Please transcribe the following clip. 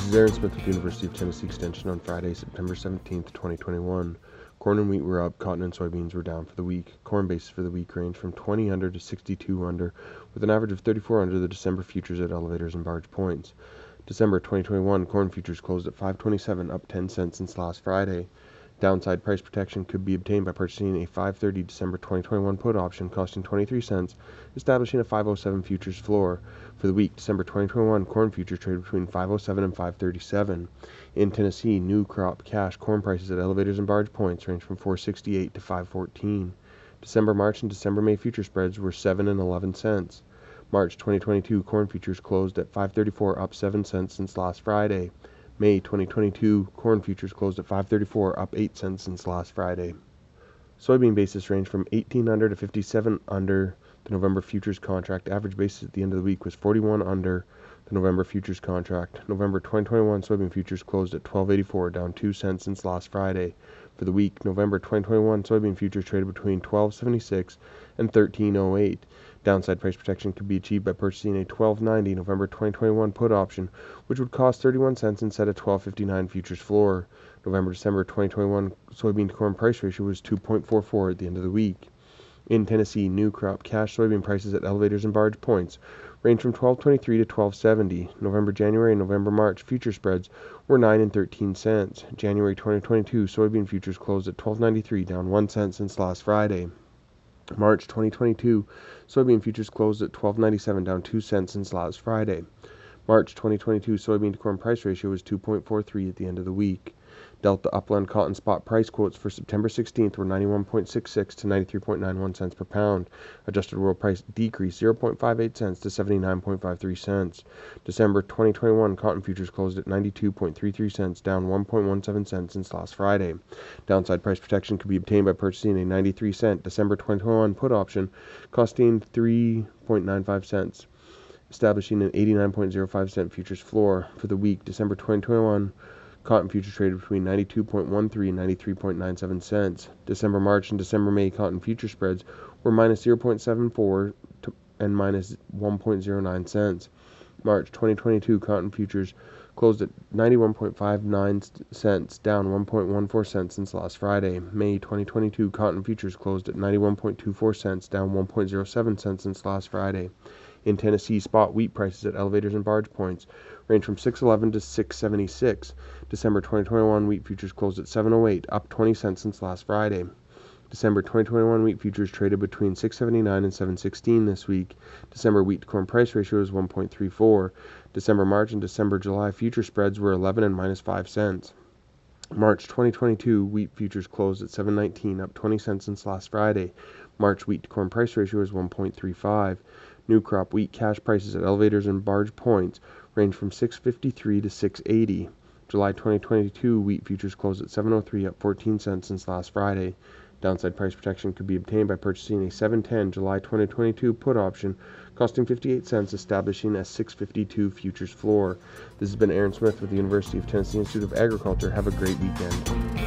This is Aaron Smith with University of Tennessee Extension on Friday, September 17th, 2021. Corn and wheat were up, cotton and soybeans were down for the week. Corn basis for the week ranged from 20 under to 62 under, with an average of 34 under the December futures at elevators and barge points. December 2021 corn futures closed at 527, up 10 cents since last Friday. Downside price protection could be obtained by purchasing a 530 December 2021 put option costing 23 cents, establishing a 507 futures floor. For the week, December 2021, corn futures traded between 507 and 537. In Tennessee, new crop cash corn prices at elevators and barge points range from 468 to 514. December, March, and December, May future spreads were 7 and 11 cents. March 2022 corn futures closed at 534 up 7 cents since last Friday. May 2022 corn futures closed at 534, up 8 cents since last Friday. Soybean basis ranged from 18 under to 57 under the November futures contract. Average basis at the end of the week was 41 under the November futures contract. November 2021 soybean futures closed at 12.84, down 2 cents since last Friday. For the week, November 2021 soybean futures traded between 12.76 and 13.08. Downside price protection could be achieved by purchasing a 12.90 November 2021 put option, which would cost 31 cents instead of 12.59 futures floor. November December 2021 soybean to corn price ratio was 2.44 at the end of the week. In Tennessee, new crop cash soybean prices at elevators and barge points range from 1223 to 1270. November, January, and November, March future spreads were 9 and 13 cents. January 2022 soybean futures closed at 1293, down 1 cent since last Friday. March 2022 soybean futures closed at 12.97 down 2 cents since last Friday. March 2022 soybean to corn price ratio was 2.43 at the end of the week. Delta Upland cotton spot price quotes for September 16th were 91.66 to 93.91 cents per pound. Adjusted world price decreased 0.58 cents to 79.53 cents. December 2021 cotton futures closed at 92.33 cents, down 1.17 cents since last Friday. Downside price protection could be obtained by purchasing a 93 cent December 2021 put option costing 3.95 cents establishing an 89.05 cent futures floor for the week December 2021 Cotton futures traded between 92.13 and 93.97 cents. December, March, and December, May cotton future spreads were minus 0.74 and minus 1.09 cents. March 2022 cotton futures closed at 91.59 cents, down 1.14 cents since last Friday. May 2022 cotton futures closed at 91.24 cents, down 1.07 cents since last Friday. In Tennessee, spot wheat prices at elevators and barge points range from 611 to 676. December 2021 wheat futures closed at 708, up 20 cents since last Friday. December 2021 wheat futures traded between 679 and 716 this week. December wheat to corn price ratio is 1.34. December March and December July future spreads were 11 and minus 5 cents. March 2022 wheat futures closed at 719, up 20 cents since last Friday. March wheat to corn price ratio is 1.35. New crop wheat cash prices at elevators and barge points range from 653 to 680. July 2022 wheat futures closed at 703 up 14 cents since last Friday. Downside price protection could be obtained by purchasing a 710 July 2022 put option costing 58 cents establishing a 652 futures floor. This has been Aaron Smith with the University of Tennessee Institute of Agriculture. Have a great weekend.